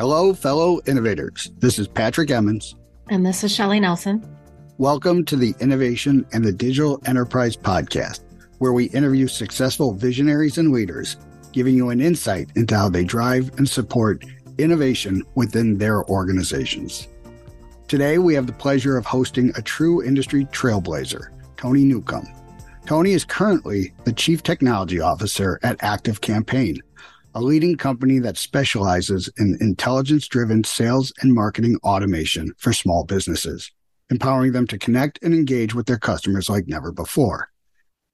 Hello, fellow innovators. This is Patrick Emmons. And this is Shelly Nelson. Welcome to the Innovation and the Digital Enterprise Podcast, where we interview successful visionaries and leaders, giving you an insight into how they drive and support innovation within their organizations. Today, we have the pleasure of hosting a true industry trailblazer, Tony Newcome. Tony is currently the Chief Technology Officer at ActiveCampaign, a leading company that specializes in intelligence driven sales and marketing automation for small businesses, empowering them to connect and engage with their customers like never before.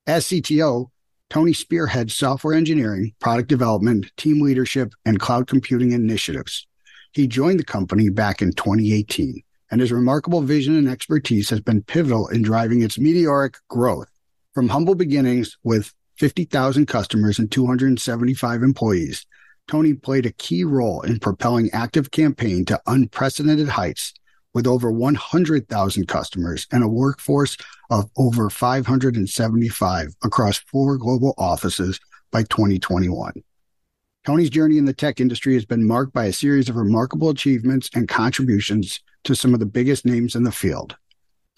As CTO, Tony spearheads software engineering, product development, team leadership, and cloud computing initiatives. He joined the company back in 2018, and his remarkable vision and expertise has been pivotal in driving its meteoric growth. From humble beginnings with 50,000 customers and 275 employees, Tony played a key role in propelling ActiveCampaign to unprecedented heights with over 100,000 customers and a workforce of over 575 across four global offices by 2021. Tony's journey in the tech industry has been marked by a series of remarkable achievements and contributions to some of the biggest names in the field.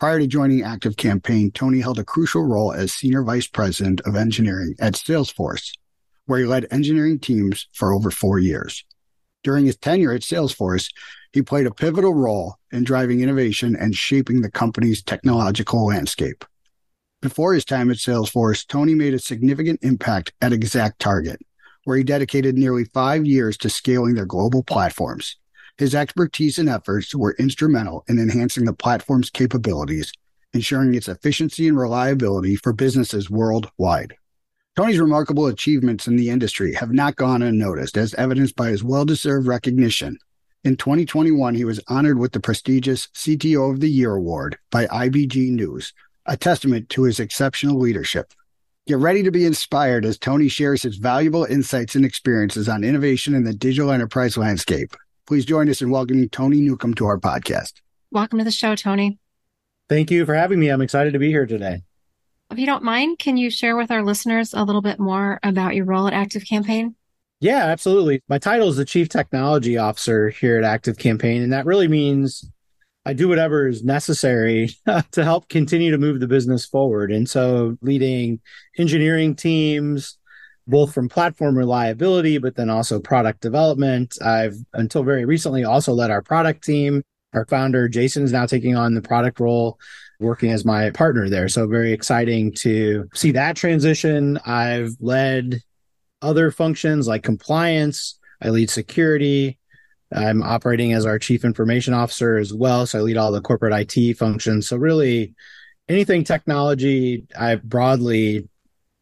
Prior to joining ActiveCampaign, Tony held a crucial role as Senior Vice President of Engineering at Salesforce, where he led engineering teams for over four years. During his tenure at Salesforce, he played a pivotal role in driving innovation and shaping the company's technological landscape. Before his time at Salesforce, Tony made a significant impact at ExactTarget, where he dedicated nearly five years to scaling their global platforms. His expertise and efforts were instrumental in enhancing the platform's capabilities, ensuring its efficiency and reliability for businesses worldwide. Tony's remarkable achievements in the industry have not gone unnoticed, as evidenced by his well deserved recognition. In 2021, he was honored with the prestigious CTO of the Year award by IBG News, a testament to his exceptional leadership. Get ready to be inspired as Tony shares his valuable insights and experiences on innovation in the digital enterprise landscape. Please join us in welcoming Tony Newcome to our podcast. Welcome to the show, Tony. Thank you for having me. I'm excited to be here today. If you don't mind, can you share with our listeners a little bit more about your role at ActiveCampaign? Yeah, absolutely. My title is the Chief Technology Officer here at ActiveCampaign, and that really means I do whatever is necessary to help continue to move the business forward. And so, leading engineering teams, both from platform reliability, but then also product development. I've until very recently also led our product team. Our founder, Jason, is now taking on the product role, working as my partner there. So very exciting to see that transition. I've led other functions like compliance. I lead security. I'm operating as our chief information officer as well. So I lead all the corporate IT functions. So really anything technology, I broadly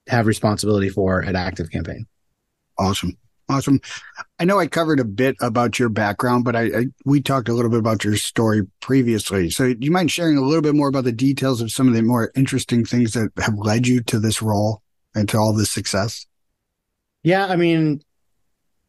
have responsibility for at ActiveCampaign. Awesome. Awesome. I know I covered a bit about your background, but I, I, we talked a little bit about your story previously. So do you mind sharing a little bit more about the details of some of the more interesting things that have led you to this role and to all this success? Yeah, I mean,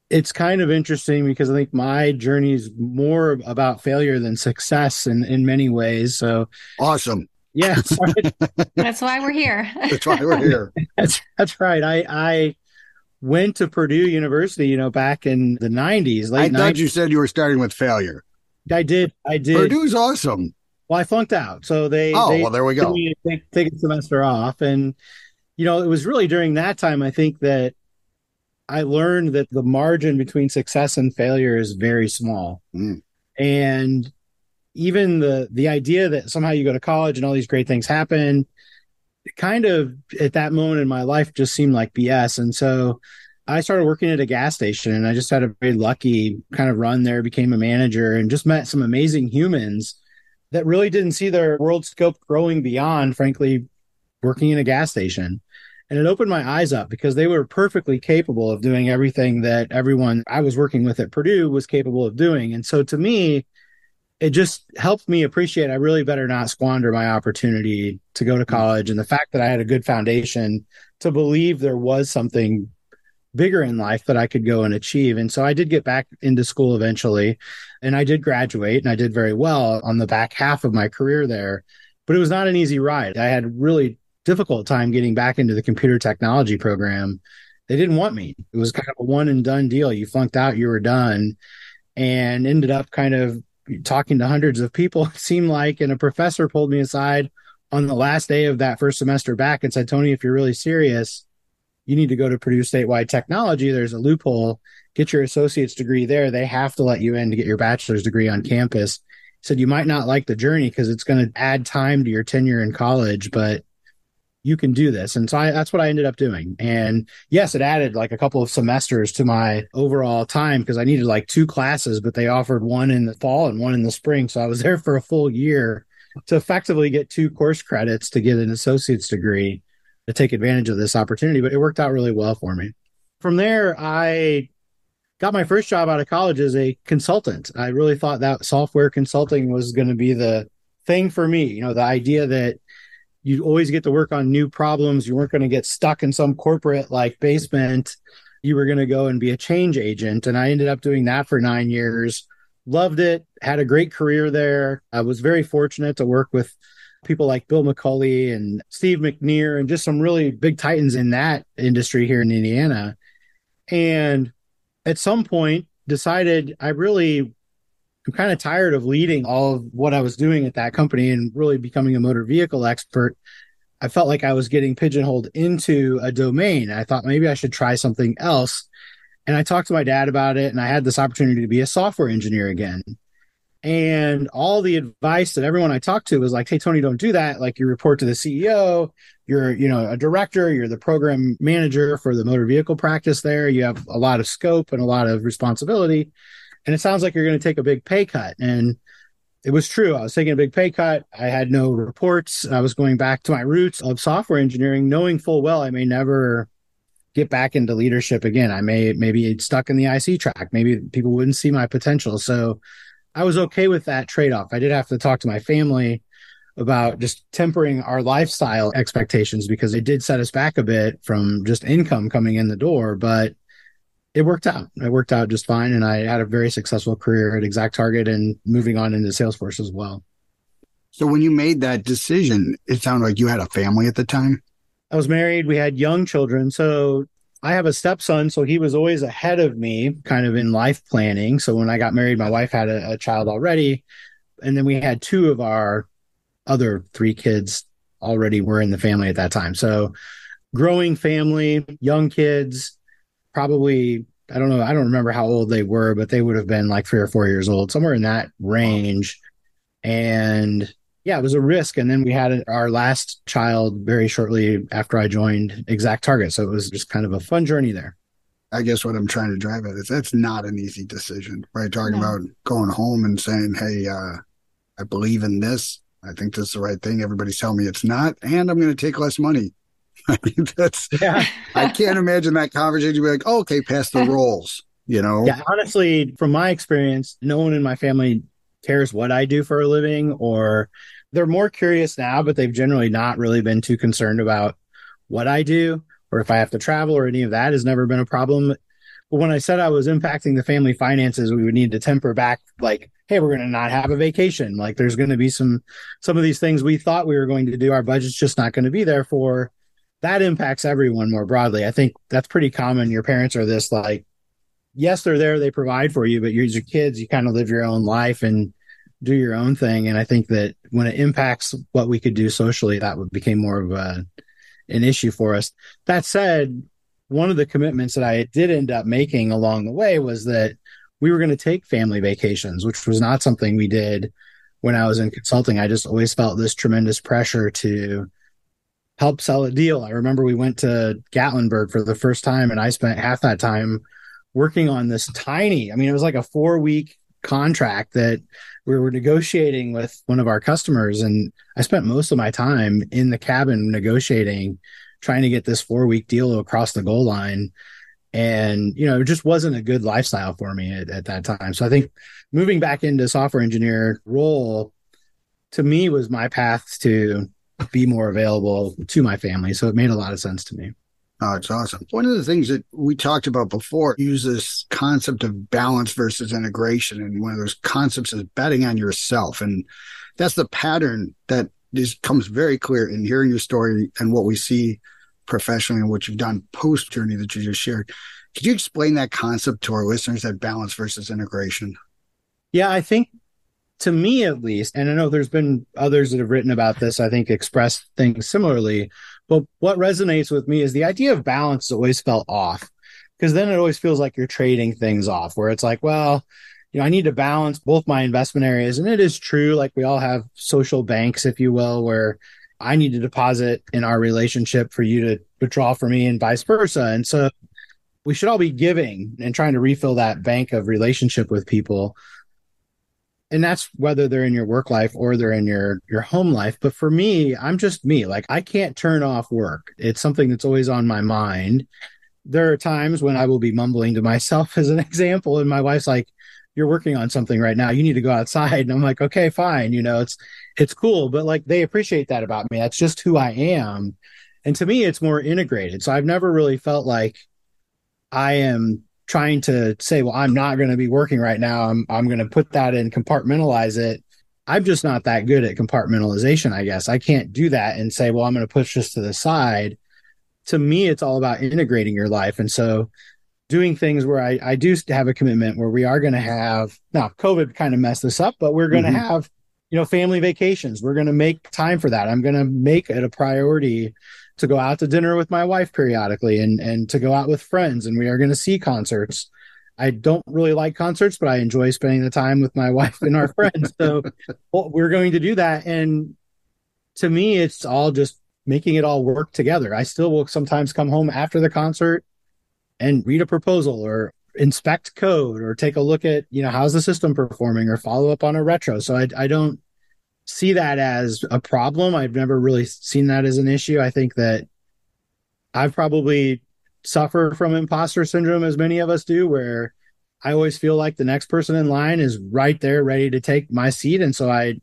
it's kind of interesting because I think my journey is more about failure than success in in many ways. So awesome. Yeah, that's why we're here. that's why we're here. that's that's right. I I went to Purdue University, you know, back in the nineties. I thought 90s. you said you were starting with failure. I did. I did. Purdue's awesome. Well, I flunked out, so they. Oh they well, there we go. Take, take a semester off, and you know, it was really during that time I think that I learned that the margin between success and failure is very small. Mm. And even the the idea that somehow you go to college and all these great things happen kind of at that moment in my life just seemed like bs and so i started working at a gas station and i just had a very lucky kind of run there became a manager and just met some amazing humans that really didn't see their world scope growing beyond frankly working in a gas station and it opened my eyes up because they were perfectly capable of doing everything that everyone I was working with at Purdue was capable of doing. And so to me, it just helped me appreciate I really better not squander my opportunity to go to mm. college and the fact that I had a good foundation to believe there was something bigger in life that I could go and achieve. And so I did get back into school eventually and I did graduate and I did very well on the back half of my career there. But it was not an easy ride. I had really difficult time getting back into the computer technology program. They didn't want me. It was kind of a one and done deal. You flunked out, you were done, and ended up kind of talking to hundreds of people, it seemed like. And a professor pulled me aside on the last day of that first semester back and said, Tony, if you're really serious, you need to go to Purdue Statewide Technology. There's a loophole. Get your associate's degree there. They have to let you in to get your bachelor's degree on campus. He said you might not like the journey because it's going to add time to your tenure in college, but you can do this. And so I, that's what I ended up doing. And yes, it added like a couple of semesters to my overall time because I needed like two classes, but they offered one in the fall and one in the spring. So I was there for a full year to effectively get two course credits to get an associate's degree to take advantage of this opportunity. But it worked out really well for me. From there, I got my first job out of college as a consultant. I really thought that software consulting was going to be the thing for me. You know, the idea that you always get to work on new problems. You weren't going to get stuck in some corporate like basement. You were going to go and be a change agent. And I ended up doing that for nine years. Loved it. Had a great career there. I was very fortunate to work with people like Bill McCulley and Steve McNear and just some really big titans in that industry here in Indiana. And at some point decided I really I'm kind of tired of leading all of what I was doing at that company and really becoming a motor vehicle expert. I felt like I was getting pigeonholed into a domain. I thought maybe I should try something else. And I talked to my dad about it and I had this opportunity to be a software engineer again. And all the advice that everyone I talked to was like, Hey, Tony, don't do that. Like you report to the CEO, you're, you know, a director, you're the program manager for the motor vehicle practice there. You have a lot of scope and a lot of responsibility and it sounds like you're going to take a big pay cut. And it was true. I was taking a big pay cut. I had no reports. I was going back to my roots of software engineering, knowing full well I may never get back into leadership again. I may maybe stuck in the IC track. Maybe people wouldn't see my potential. So I was okay with that trade off. I did have to talk to my family about just tempering our lifestyle expectations because it did set us back a bit from just income coming in the door. But it worked out. It worked out just fine. And I had a very successful career at ExactTarget and moving on into Salesforce as well. So when you made that decision, it sounded like you had a family at the time. I was married. We had young children. So I have a stepson. So he was always ahead of me kind of in life planning. So when I got married, my wife had a, a child already. And then we had two of our other three kids already were in the family at that time. So growing family, young kids, probably I don't know, I don't remember how old they were, but they would have been like three or four years old, somewhere in that range. And yeah, it was a risk. And then we had our last child very shortly after I joined ExactTarget. So it was just kind of a fun journey there. I guess what I'm trying to drive at is that's not an easy decision, right? Talking about going home and saying, Hey, uh, I believe in this. I think this is the right thing. Everybody's telling me it's not, and I'm going to take less money. I mean, that's, yeah. I can't imagine that conversation. Be like, oh, okay, pass the rolls, you know? Yeah, honestly, from my experience, no one in my family cares what I do for a living, or they're more curious now, but they've generally not really been too concerned about what I do or if I have to travel or any of that has never been a problem. But when I said I was impacting the family finances, we would need to temper back like, hey, we're going to not have a vacation. Like there's going to be some some of these things we thought we were going to do. Our budget's just not going to be there for that impacts everyone more broadly. I think that's pretty common. Your parents are this like, yes, they're there, they provide for you, but you're your kids, you kind of live your own life and do your own thing. And I think that when it impacts what we could do socially, that would become more of a, an issue for us. That said, one of the commitments that I did end up making along the way was that we were going to take family vacations, which was not something we did when I was in consulting. I just always felt this tremendous pressure to help sell a deal. I remember we went to Gatlinburg for the first time and I spent half that time working on this tiny, I mean, it was like a four week contract that we were negotiating with one of our customers. And I spent most of my time in the cabin negotiating, trying to get this four week deal across the goal line. And, you know, it just wasn't a good lifestyle for me at, at that time. So I think moving back into software engineer role to me was my path to be more available to my family. So it made a lot of sense to me. Oh, it's awesome. One of the things that we talked about before use this concept of balance versus integration. And one of those concepts is betting on yourself. And that's the pattern that this comes very clear in hearing your story and what we see professionally and what you've done post journey that you just shared. Could you explain that concept to our listeners that balance versus integration? Yeah, I think to me at least, and I know there's been others that have written about this, I think expressed things similarly. But what resonates with me is the idea of balance always felt off because then it always feels like you're trading things off where it's like, well, you know, I need to balance both my investment areas. And it is true, like we all have social banks, if you will, where I need to deposit in our relationship for you to withdraw for me and vice versa. And so we should all be giving and trying to refill that bank of relationship with people. And that's whether they're in your work life or they're in your your home life. But for me, I'm just me. Like I can't turn off work. It's something that's always on my mind. There are times when I will be mumbling to myself as an example, and my wife's like, you're working on something right now. You need to go outside. And I'm like, okay, fine. You know, it's, it's cool. But like they appreciate that about me. That's just who I am. And to me, it's more integrated. So I've never really felt like I am trying to say, well, I'm not going to be working right now. I'm, I'm going to put that in, compartmentalize it. I'm just not that good at compartmentalization, I guess. I can't do that and say, well, I'm going to push this to the side. To me, it's all about integrating your life. And so doing things where I, I do have a commitment where we are going to have now COVID kind of messed this up, but we're going to mm-hmm. have, you know, family vacations. We're going to make time for that. I'm going to make it a priority to go out to dinner with my wife periodically and, and to go out with friends. And we are going to see concerts. I don't really like concerts, but I enjoy spending the time with my wife and our friends. So well, we're going to do that. And to me, it's all just making it all work together. I still will sometimes come home after the concert and read a proposal or inspect code or take a look at you know how's the system performing or follow up on a retro so i, I don't see that as a problem. I've never really seen that as an issue. I think that i've probably suffered from imposter syndrome as many of us do where i always feel like the next person in line is right there ready to take my seat. And so i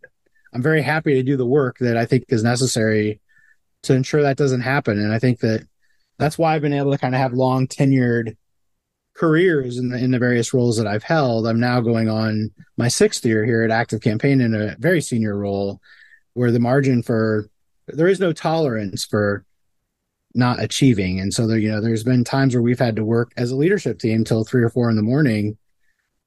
i'm very happy to do the work that i think is necessary to ensure that doesn't happen. And i think that that's why I've been able to kind of have long tenured careers in the in the various roles that I've held. I'm now going on my sixth year here at ActiveCampaign in a very senior role, where the margin for there is no tolerance for not achieving, and so there you know there's been times where we've had to work as a leadership team till three or four in the morning,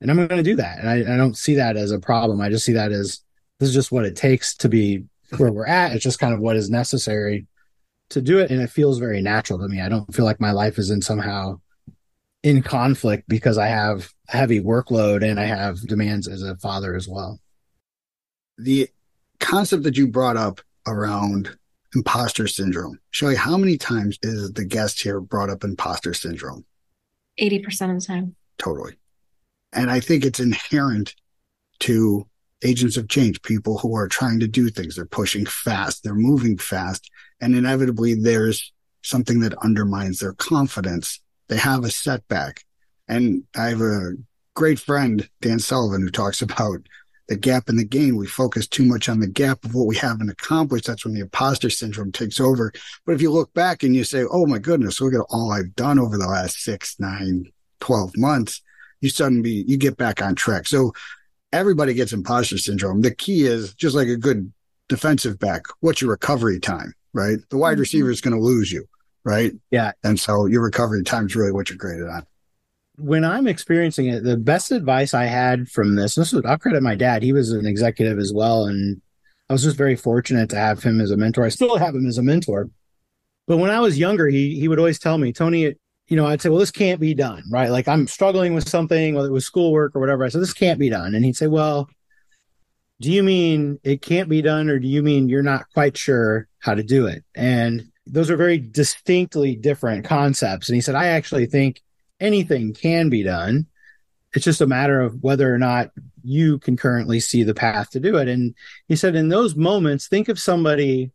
and I'm going to do that, and I, I don't see that as a problem. I just see that as this is just what it takes to be where we're at. It's just kind of what is necessary to do it and it feels very natural to me. I don't feel like my life is in somehow in conflict because I have a heavy workload and I have demands as a father as well. The concept that you brought up around imposter syndrome, Shelly, how many times is the guest here brought up imposter syndrome? 80% of the time. Totally. And I think it's inherent to agents of change, people who are trying to do things. They're pushing fast, they're moving fast, and inevitably there's something that undermines their confidence. They have a setback. And I have a great friend, Dan Sullivan, who talks about the gap in the gain. We focus too much on the gap of what we haven't accomplished. That's when the imposter syndrome takes over. But if you look back and you say, Oh my goodness, look at all I've done over the last six, nine, 12 months, you suddenly, you get back on track. So everybody gets imposter syndrome. The key is just like a good defensive back. What's your recovery time? right? The wide mm-hmm. receiver is going to lose you, right? Yeah. And so your recovery time is really what you're graded on. When I'm experiencing it, the best advice I had from this, this was, I'll credit my dad. He was an executive as well. And I was just very fortunate to have him as a mentor. I still have him as a mentor. But when I was younger, he, he would always tell me, Tony, you know, I'd say, well, this can't be done, right? Like I'm struggling with something, whether it was schoolwork or whatever. I said, this can't be done. And he'd say, well, do you mean it can't be done or do you mean you're not quite sure how to do it and those are very distinctly different concepts. And he said i actually think anything can be done. It's just a matter of whether or not you can currently see the path to do it. And he said in those moments think of somebody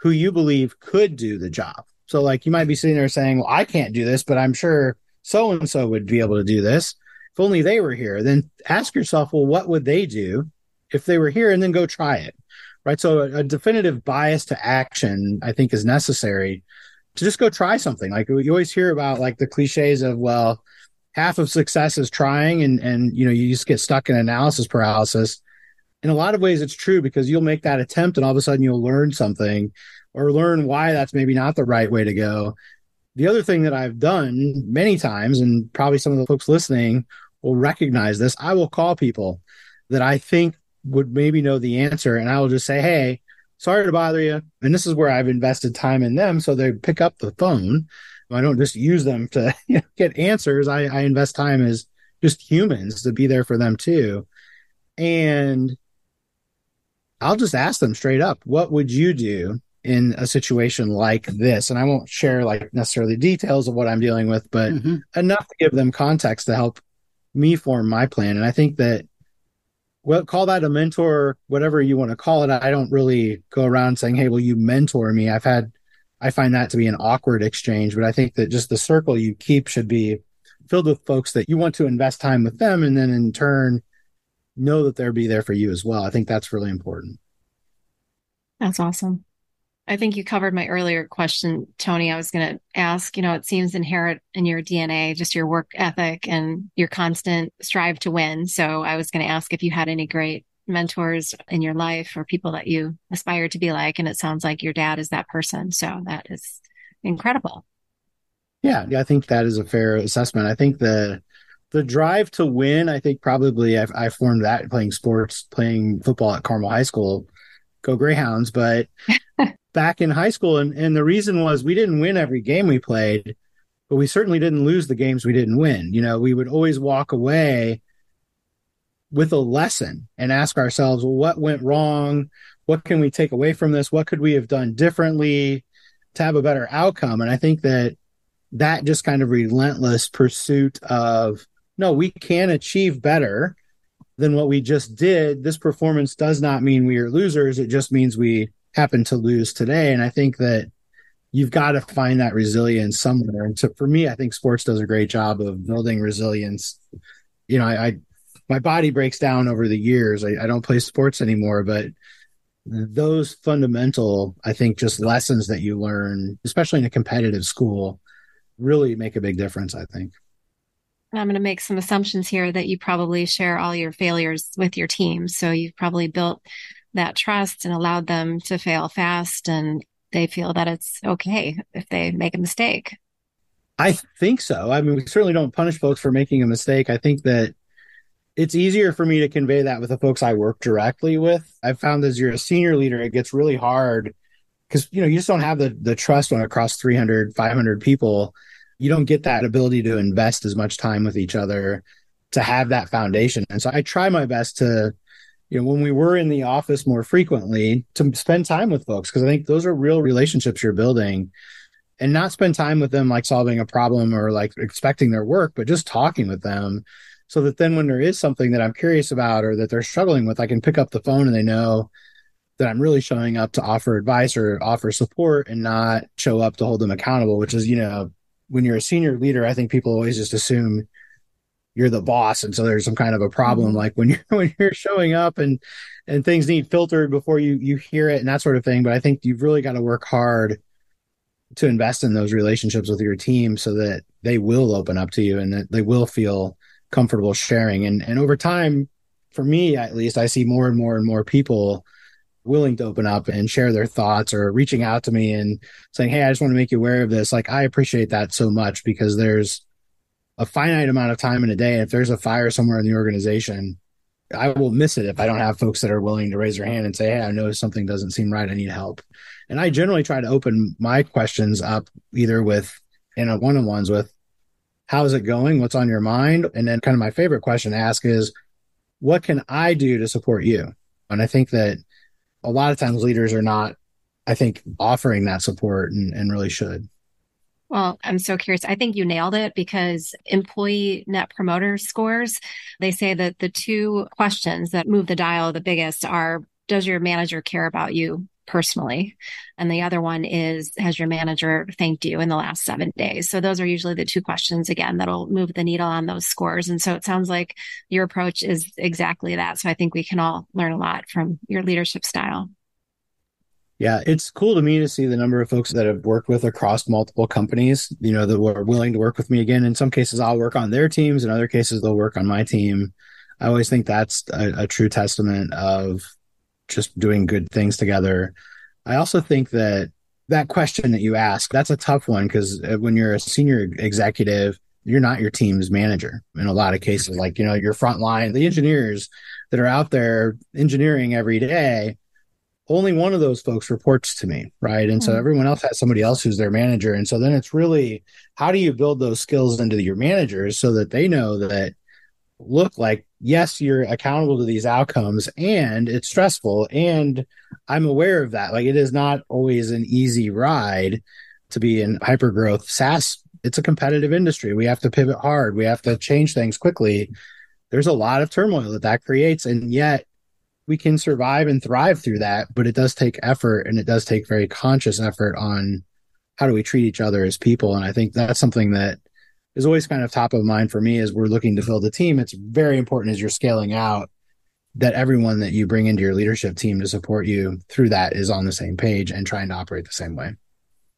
who you believe could do the job. So like you might be sitting there saying well i can't do this but i'm sure so and so would be able to do this. If only they were here. Then ask yourself well what would they do if they were here? And then go try it right? So a, a, definitive bias to action i think is necessary to just go try something. Like you always hear about like the cliches of well half of success is trying and and you know you just get stuck in analysis paralysis. In a lot of ways it's true because you'll make that attempt and all of a sudden you'll learn something or learn why that's maybe not the right way to go. The other thing that I've done many times, and probably some of the folks listening will recognize this, I will call people that I think would maybe know the answer and I will just say, Hey, sorry to bother you. And this is where I've invested time in them. So they pick up the phone. I don't just use them to you know, get answers. I, I invest time as just humans to be there for them too. And I'll just ask them straight up, what would you do in a situation like this? And I won't share like necessarily details of what I'm dealing with, but mm-hmm. enough to give them context to help me form my plan. And I think that well, call that a mentor, whatever you want to call it. I don't really go around saying, Hey, will you mentor me? I've had, I find that to be an awkward exchange, but I think that just the circle you keep should be filled with folks that you want to invest time with them. And then in turn, know that they'll be there for you as well. I think that's really important. That's awesome. I think you covered my earlier question, Tony. I was going to ask, you know, it seems inherent in your DNA, just your work ethic and your constant strive to win. So I was going to ask if you had any great mentors in your life or people that you aspire to be like. And it sounds like your dad is that person. So that is incredible. Yeah, I think that is a fair assessment. I think the the drive to win, I think probably I've, I formed that playing sports, playing football at Carmel High School, go Greyhounds. But back in high school, and, and the reason was we didn't win every game we played, but we certainly didn't lose the games we didn't win. You know, we would always walk away with a lesson and ask ourselves, well, what went wrong? What can we take away from this? What could we have done differently to have a better outcome? And I think that that just kind of relentless pursuit of no, we can achieve better than what we just did. This performance does not mean we are losers. It just means we happen to lose today. And I think that you've got to find that resilience somewhere. And so for me, I think sports does a great job of building resilience. You know, I, I my body breaks down over the years. I, I don't play sports anymore, but those fundamental, I think, just lessons that you learn, especially in a competitive school, really make a big difference, I think. I'm going to make some assumptions here that you probably share all your failures with your team. So you've probably built that trust and allowed them to fail fast and they feel that it's okay if they make a mistake. I think so. I mean, we certainly don't punish folks for making a mistake. I think that it's easier for me to convey that with the folks I work directly with. I've found as you're a senior leader, it gets really hard because, you know, you just don't have the, the trust on across 300, 500 people you don't get that ability to invest as much time with each other to have that foundation. And so I try my best to, you know, when we were in the office more frequently, to spend time with folks because I think those are real relationships you're building. And not spend time with them like solving a problem or like expecting their work, but just talking with them so that then when there is something that I'm curious about or that they're struggling with, I can pick up the phone and they know that I'm really showing up to offer advice or offer support and not show up to hold them accountable, which is, you know, when you're a senior leader, I think people always just assume you're the boss, and so there's some kind of a problem. Mm-hmm. Like when you're when you're showing up and and things need filtered before you you hear it and that sort of thing. But I think you've really got to work hard to invest in those relationships with your team so that they will open up to you and that they will feel comfortable sharing. And and over time, for me at least, I see more and more and more people willing to open up and share their thoughts or reaching out to me and saying, Hey, I just want to make you aware of this. Like, I appreciate that so much because there's a finite amount of time in a day. If there's a fire somewhere in the organization, I will miss it if I don't have folks that are willing to raise their hand and say, Hey, I know something doesn't seem right. I need help. And I generally try to open my questions up either with in a one on ones with, How's it going? What's on your mind? And then kind of my favorite question to ask is, What can I do to support you? And I think that a lot of times leaders are not, I think, offering that support and, and really should. Well, I'm so curious. I think you nailed it because employee net promoter scores, they say that the two questions that move the dial the biggest are does your manager care about you personally? And the other one is, has your manager thanked you in the last seven days? So those are usually the two questions again that'll move the needle on those scores. And so it sounds like your approach is exactly that. So I think we can all learn a lot from your leadership style. Yeah, it's cool to me to see the number of folks that have worked with across multiple companies, you know, that were willing to work with me again. In some cases, I'll work on their teams. In other cases, they'll work on my team. I always think that's a, a true testament of just doing good things together. I also think that that question that you ask, that's a tough one because uh, when you're a senior executive, you're not your team's manager in a lot of cases. Like, you know, your front line, the engineers that are out there engineering every day, only one of those folks reports to me, right? And mm-hmm. so everyone else has somebody else who's their manager. And so then it's really how do you build those skills into your managers so that they know that look like yes you're accountable to these outcomes and it's stressful and i'm aware of that like it is not always an easy ride to be in hyper growth saas it's a competitive industry we have to pivot hard we have to change things quickly there's a lot of turmoil that that creates and yet we can survive and thrive through that but it does take effort and it does take very conscious effort on how do we treat each other as people and i think that's something that is always kind of top of mind for me as we're looking to build a team. It's very important as you're scaling out that everyone that you bring into your leadership team to support you through that is on the same page and trying to operate the same way.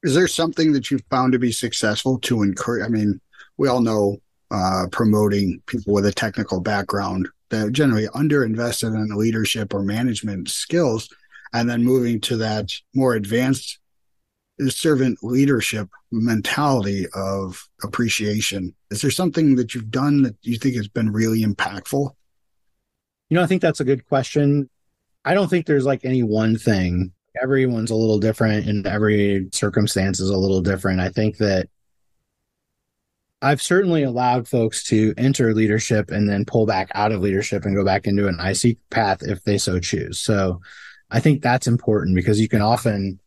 Is there something that you've found to be successful to encourage? I mean, we all know uh, promoting people with a technical background that generally underinvested in leadership or management skills, and then moving to that more advanced servant leadership mentality of appreciation. Is there something that you've done that you think has been really impactful? You know, I think that's a good question. I don't think there's like any one thing. Everyone's a little different and every circumstance is a little different. I think that I've certainly allowed folks to enter leadership and then pull back out of leadership and go back into an IC path if they so choose. So I think that's important because you can often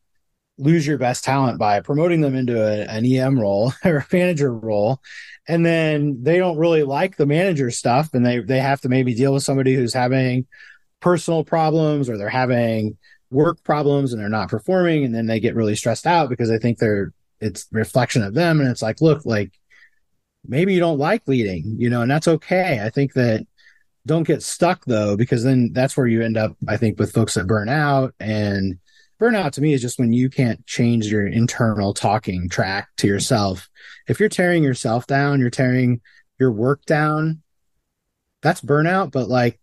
lose your best talent by promoting them into a, an EM role or a manager role. And then they don't really like the manager stuff and they, they have to maybe deal with somebody who's having personal problems or they're having work problems and they're not performing. And then they get really stressed out because they think they're, it's reflection of them. And it's like, look, like maybe you don't like leading, you know, and that's okay. I think that don't get stuck though, because then that's where you end up, I think, with folks that burn out and burnout to me is just when you can't change your internal talking track to yourself. If you're tearing yourself down, you're tearing your work down, that's burnout, but like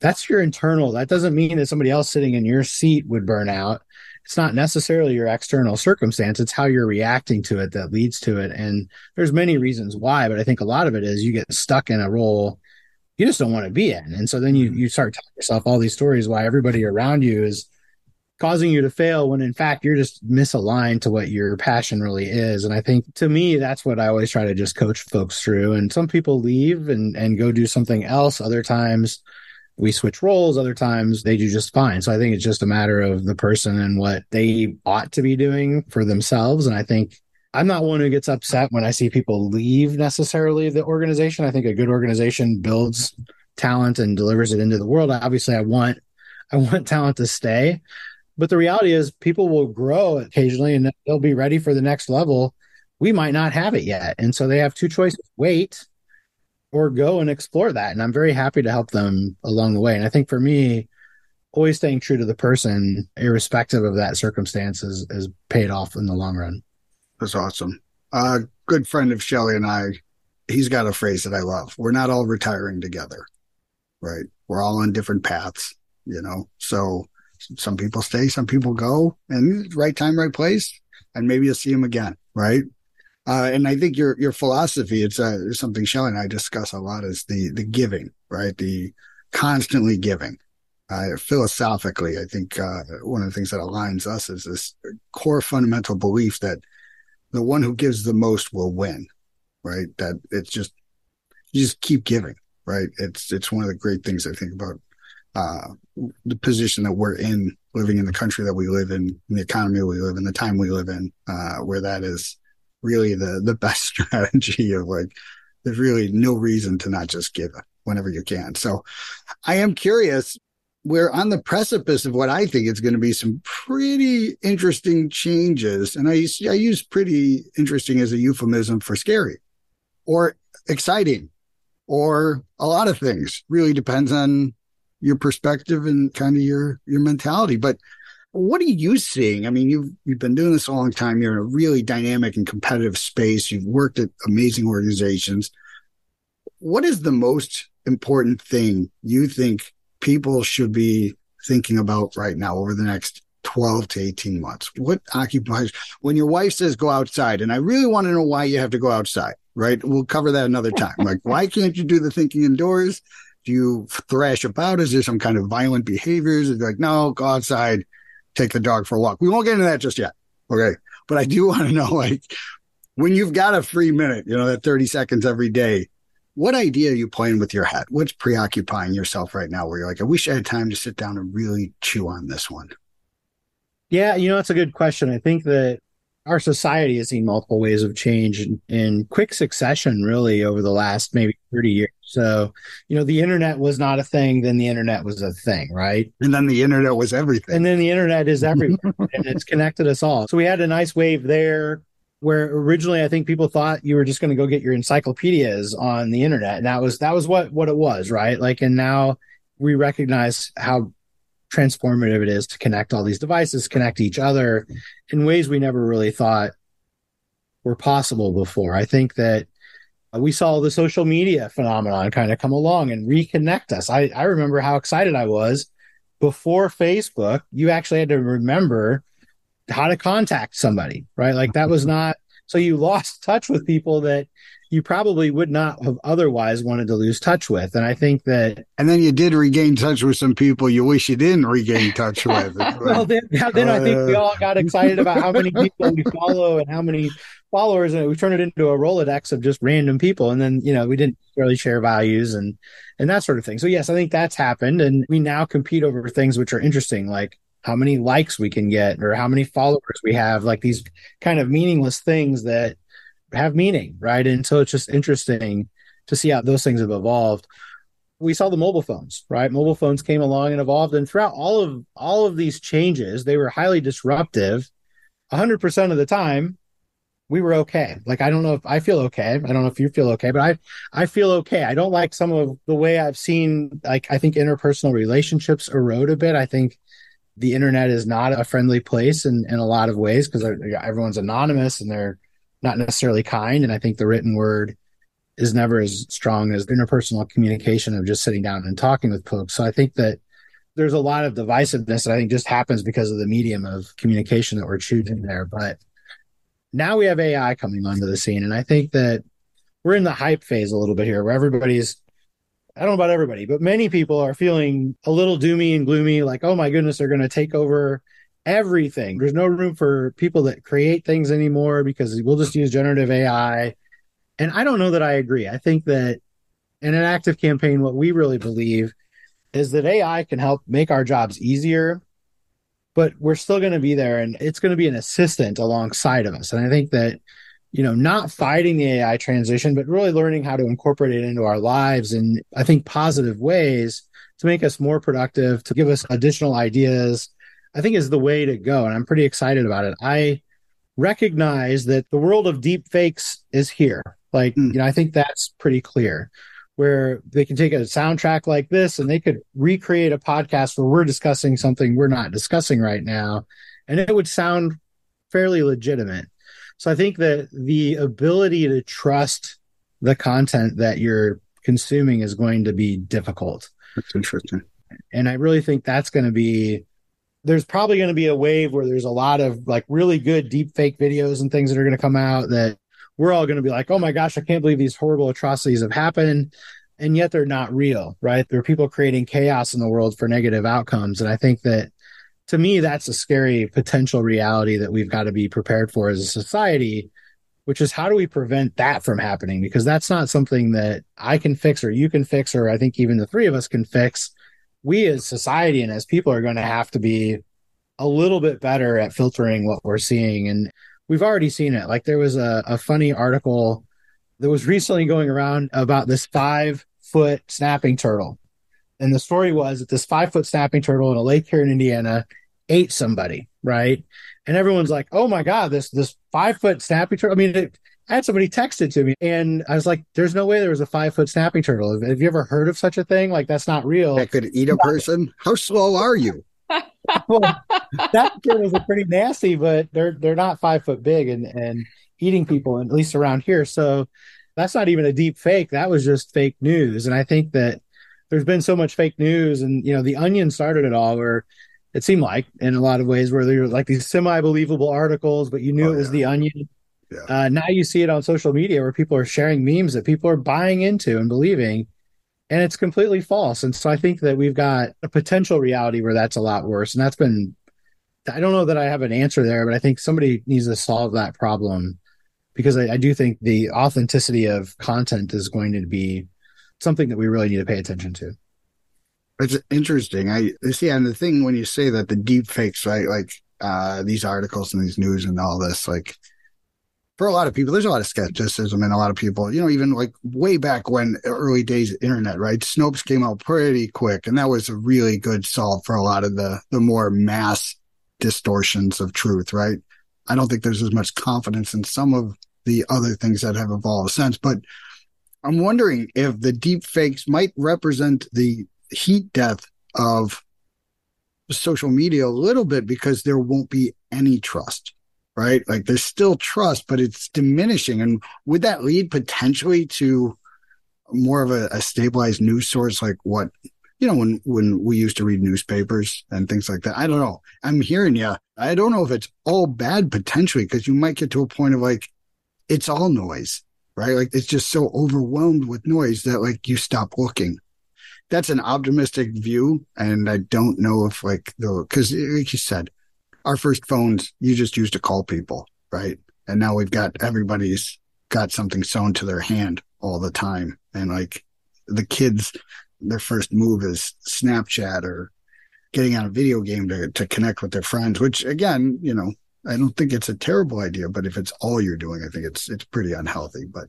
that's your internal. That doesn't mean that somebody else sitting in your seat would burn out. It's not necessarily your external circumstance. It's how you're reacting to it that leads to it. And there's many reasons why, but I think a lot of it is you get stuck in a role you just don't want to be in. And so then you, mm-hmm. you start telling yourself all these stories why everybody around you is causing you to fail when in fact you're just misaligned to what your passion really is. And I think to me, that's what I always try to just coach folks through. And some people leave and, and go do something else. Other times we switch roles. Other times they do just fine. So I think it's just a matter of the person and what they ought to be doing for themselves. And I think I'm not one who gets upset when I see people leave necessarily the organization. I think a good organization builds talent and delivers it into the world. Obviously, I want I want talent to stay, but the reality is, people will grow occasionally and they'll be ready for the next level. We might not have it yet. And so they have two choices wait or go and explore that. And I'm very happy to help them along the way. And I think for me, always staying true to the person, irrespective of that circumstance, is, is paid off in the long run. That's awesome. A good friend of Shelly and I, he's got a phrase that I love. We're not all retiring together, right? We're all on different paths, you know? So some people stay, some people go, and right time, right place, and maybe you'll see them again, right? Uh, and I think your your philosophy, it's uh, something Shelly and I discuss a lot, is the the giving, right? The constantly giving. Uh, philosophically, I think uh, one of the things that aligns us is this core fundamental belief that the one who gives the most will win, right? That it's just you just keep giving, right? It's it's one of the great things I think about uh, the position that we're in, living in the country that we live in, in the economy we live in, the time we live in, uh, where that is really the the best strategy of like, there's really no reason to not just give whenever you can. So, I am curious. We're on the precipice of what I think is going to be some pretty interesting changes, and I I use pretty interesting as a euphemism for scary, or exciting, or a lot of things. Really depends on your perspective and kind of your your mentality. But what are you seeing? I mean, you've you've been doing this a long time. You're in a really dynamic and competitive space. You've worked at amazing organizations. what is the most important thing you think people should be thinking about right now over the next 12 to 18 months? What occupies when your wife says go outside? And I really want to know why you have to go outside, right? We'll cover that another time. Like, why can't you do the thinking indoors? Do you thrash about? Is there some kind of violent behaviors? Is like, no, go outside, take the dog for a walk. We won't get into that just yet. Okay. But I do want to know, like, when you've got a free minute, you know, that 30 seconds every day, what idea are you playing with your head? What's preoccupying yourself right now where you're like, I wish I had time to sit down and really chew on this one? Yeah, you know, that's a good question. I think that our society has seen multiple ways of change in, in, quick succession, really, over the last maybe 30 years. So, you know, the internet was not a thing, then the internet was a thing, right? And then the internet was everything. And then the internet is everywhere and it's connected us all. So we had a nice wave there where originally I think people thought you were just going to go get your encyclopedias on the internet. And that was that was what what it was, right? Like and now we recognize how transformative it is to connect all these devices, connect each other in ways we never really thought were possible before. I think that we saw the social media phenomenon kind of come along and reconnect us. I, I remember how excited I was before Facebook. You actually had to remember how to contact somebody, right? Like that was mm-hmm. not so you lost touch with people that you probably would not have otherwise wanted to lose touch with. And I think that. And then you did regain touch with some people you wish you didn't regain touch with. well, then, then uh, I think we all got excited about how many people we follow and how many followers, and we turned it into a Rolodex of just random people. And then, you know, we didn't really share values and, and that sort of thing. So, yes, I think that's happened. And we now compete over things which are interesting, like how many likes we can get or how many followers we have, like these kind of meaningless things that have meaning, right? And so it's just interesting to see how those things have evolved. We saw the mobile phones, right? Mobile phones came along and evolved, and throughout all of all of these changes, they were highly disruptive. 100% of the time, we were okay. Like I don't know if I feel okay. I don't know if you feel okay, but I I feel okay. I don't like some of the way I've seen like I think interpersonal relationships erode a bit. I think the internet is not a friendly place in in a lot of ways because everyone's anonymous and they're not necessarily kind. And I think the written word is never as strong as interpersonal communication of just sitting down and talking with folks. So I think that there's a lot of divisiveness that I think just happens because of the medium of communication that we're choosing there. But now we have AI coming onto the scene. And I think that we're in the hype phase a little bit here where everybody's I don't know about everybody, but many people are feeling a little doomy and gloomy, like, oh my goodness, they're going to take over everything. There's no room for people that create things anymore because we'll just use generative AI. And I don't know that I agree. I think that in an ActiveCampaign, what we really believe is that AI can help make our jobs easier, but we're still going to be there and it's going to be an assistant alongside of us. And I think that, you know, not fighting the AI transition, but really learning how to incorporate it into our lives in, I think, positive ways to make us more productive, to give us additional ideas, I think is the way to go. And I'm pretty excited about it. I recognize that the world of deep fakes is here. Like, mm. you know, I think that's pretty clear where they can take a soundtrack like this and they could recreate a podcast where we're discussing something we're not discussing right now. And it would sound fairly legitimate. So I think that the ability to trust the content that you're consuming is going to be difficult. That's interesting. And I really think that's going to be there's probably going to be a wave where there's a lot of like really good deep fake videos and things that are going to come out that we're all going to be like, oh my gosh, I can't believe these horrible atrocities have happened. And yet they're not real, right? There are people creating chaos in the world for negative outcomes. And I think that to me, that's a scary potential reality that we've got to be prepared for as a society, which is how do we prevent that from happening? Because that's not something that I can fix or you can fix, or I think even the three of us can fix we as society and as people are going to have to be a little bit better at filtering what we're seeing. And we've already seen it. Like there was a, a funny article that was recently going around about this five foot snapping turtle. And the story was that this five foot snapping turtle in a lake here in Indiana ate somebody, right? And everyone's like, "Oh my god, this this five foot snapping turtle." I mean, it, I had somebody text it to me and I was like, there's no way there was a five foot snapping turtle. Have you ever heard of such a thing? Like, that's not real. That could eat a person. How slow are you? well, that turtles are pretty nasty, but they're they're not five foot big and and eating people, at least around here. So that's not even a deep fake. That was just fake news. And I think that there's been so much fake news and, you know, the onion started it all where it seemed like in a lot of ways where there were like these semi-believable articles, but you knew oh, it was yeah. the onion. Yeah. Uh, now you see it on social media where people are sharing memes that people are buying into and believing, and it's completely false. And so I think that we've got a potential reality where that's a lot worse. And that's been, I don't know that I have an answer there, but I think somebody needs to solve that problem because I, I do think the authenticity of content is going to be something that we really need to pay attention to. It's interesting. I see, and the thing when you say that the deep fakes, right? Like uh, these articles and these news and all this, like for a lot of people, there's a lot of skepticism and a lot of people, you know, even like way back when early days internet, right? Snopes came out pretty quick, and that was a really good solve for a lot of the the more mass distortions of truth, right? I don't think there's as much confidence in some of the other things that have evolved since, but I'm wondering if the deep fakes might represent the heat death of social media a little bit because there won't be any trust, right? Like there's still trust, but it's diminishing. And would that lead potentially to more of a, a stabilized news source like what you know, when, when we used to read newspapers and things like that. I don't know. I'm hearing you. I don't know if it's all bad potentially, because you might get to a point of like, it's all noise, right? Like it's just so overwhelmed with noise that like you stop looking that's an optimistic view. And I don't know if like the, cause like you said, our first phones, you just used to call people, right? And now we've got everybody's got something sewn to their hand all the time. And like the kids, their first move is Snapchat or getting on a video game to, to connect with their friends, which again, you know, I don't think it's a terrible idea, but if it's all you're doing, I think it's, it's pretty unhealthy, but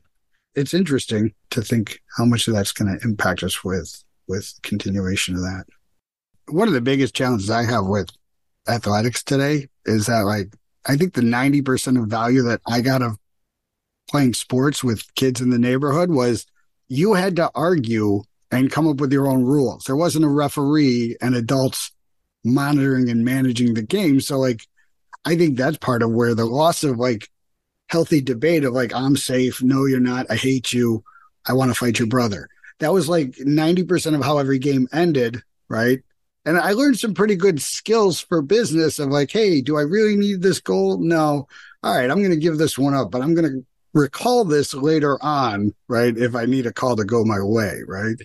it's interesting to think how much of that's going to impact us with with continuation of that. One of the biggest challenges I have with athletics today is that like I think the 90% of value that I got of playing sports with kids in the neighborhood was you had to argue and come up with your own rules. There wasn't a referee and adults monitoring and managing the game. So like I think that's part of where the loss of like healthy debate of like I'm safe, no you're not, I hate you, I want to fight your brother that was like 90% of how every game ended, right? And I learned some pretty good skills for business of like, hey, do I really need this goal? No. All right, I'm going to give this one up, but I'm going to recall this later on, right? If I need a call to go my way, right?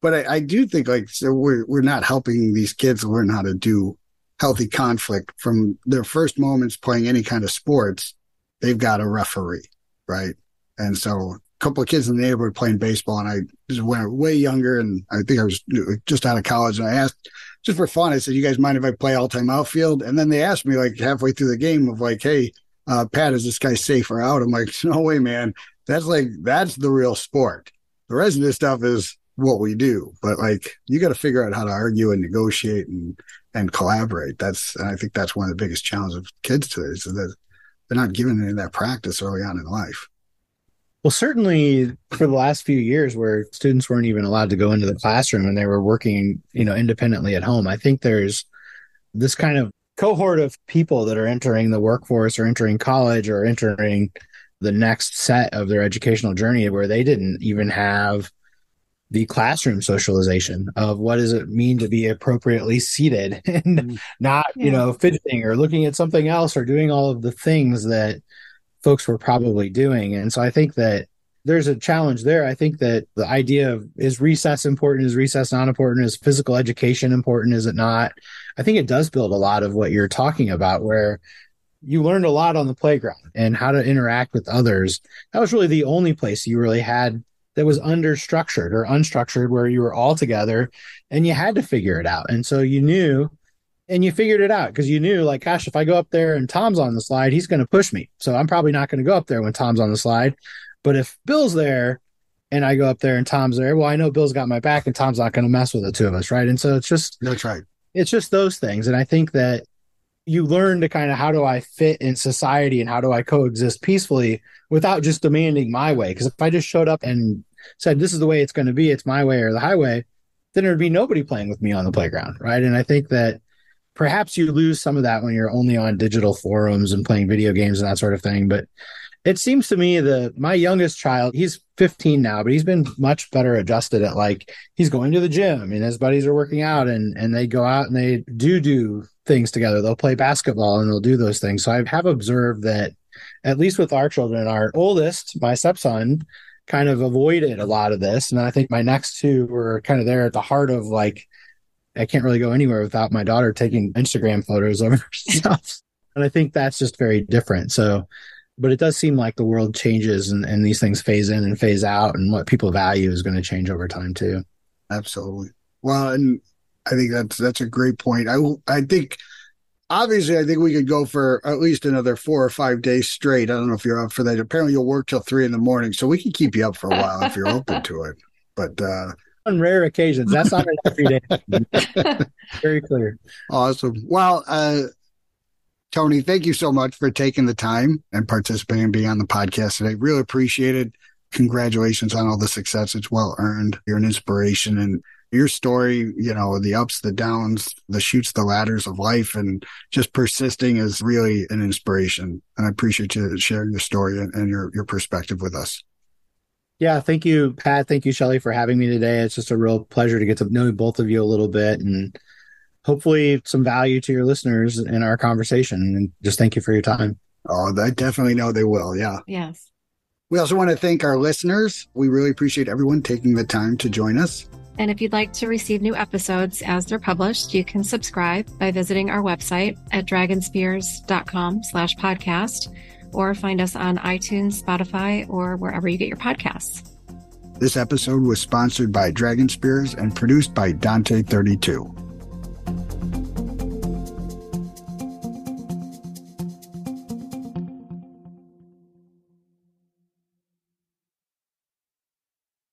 But I, I do think like so we're we're not helping these kids learn how to do healthy conflict from their first moments playing any kind of sports. They've got a referee, right? And so a couple of kids in the neighborhood playing baseball, and I went way younger, and I think I was just out of college, and I asked just for fun, I said, "You guys mind if I play all time outfield?" And then they asked me like halfway through the game of like, "Hey, uh, Pat, is this guy safe or out?" I'm like, "No way, man. That's like that's the real sport. The rest of this stuff is what we do, but like you got to figure out how to argue and negotiate and and collaborate. That's and I think that's one of the biggest challenges of kids today is that they're not given any of that practice early on in life. Well, certainly for the last few years where students weren't even allowed to go into the classroom and they were working, you know, independently at home, I think there's this kind of cohort of people that are entering the workforce or entering college or entering the next set of their educational journey where they didn't even have the classroom socialization of what does it mean to be appropriately seated and mm-hmm. not, yeah. you know, fidgeting or looking at something else or doing all of the things that folks were probably doing. And so I think that there's a challenge there. I think that the idea of is recess important? Is recess not important? Is physical education important? Is it not? I think it does build a lot of what you're talking about, where you learned a lot on the playground and how to interact with others. That was really the only place you really had that was under structured or unstructured, where you were all together and you had to figure it out. And so you knew and you figured it out because you knew like gosh if i go up there and tom's on the slide he's going to push me. So i'm probably not going to go up there when tom's on the slide. But if bill's there and i go up there and tom's there well i know bill's got my back and tom's not going to mess with the two of us right? And so it's just that's right it's just those things. And i think that you learn to kind of how do i fit in society and how do i coexist peacefully without just demanding my way? Because if i just showed up and said this is the way it's going to be. It's my way or the highway then there'd be nobody playing with me on the playground right? And i think that perhaps you lose some of that when you're only on digital forums and playing video games and that sort of thing. But it seems to me that my youngest child, he's 15 now, but he's been much better adjusted at like he's going to the gym and his buddies are working out and and they go out and they do do things together. They'll play basketball and they'll do those things. So I have observed that at least with our children, our oldest, my stepson, kind of avoided a lot of this. And I think my next two were kind of there at the heart of like I can't really go anywhere without my daughter taking Instagram photos of herself. and I think that's just very different. So but it does seem like the world changes and, and these things phase in and phase out and what people value is going to change over time too. Absolutely. Well and i think that's that's a great point. I i think obviously i think we could go for at least another four or five days straight. I don't know if you're up for that. Apparently you'll work till three in the morning so we can keep you up for a while if you're open to it. But uh on rare occasions that's not an every day very clear awesome well uh Tony, thank you so much for taking the time and participating and being on the podcast today. Really appreciate it. Congratulations on all the success. It's well earned. You're an inspiration and your story, you know, the ups, the downs, the chutes, the ladders of life and just persisting is really an inspiration. And I appreciate you sharing your story and, and your, your perspective with us. Yeah, thank you, Pat. Thank you, Shelly, for having me today. It's just a real pleasure to get to know both of you a little bit and hopefully some value to your listeners in our conversation. And just thank you for your time. Oh, I definitely know they will. Yeah. Yes. We also want to thank our listeners. We really appreciate everyone taking the time to join us. And if you'd like to receive new episodes as they're published, you can subscribe by visiting our website at dragonspears.com slash podcast or find us on iTunes, Spotify, or wherever you get your podcasts. This episode was sponsored by Dragon Spears and produced by Dante32.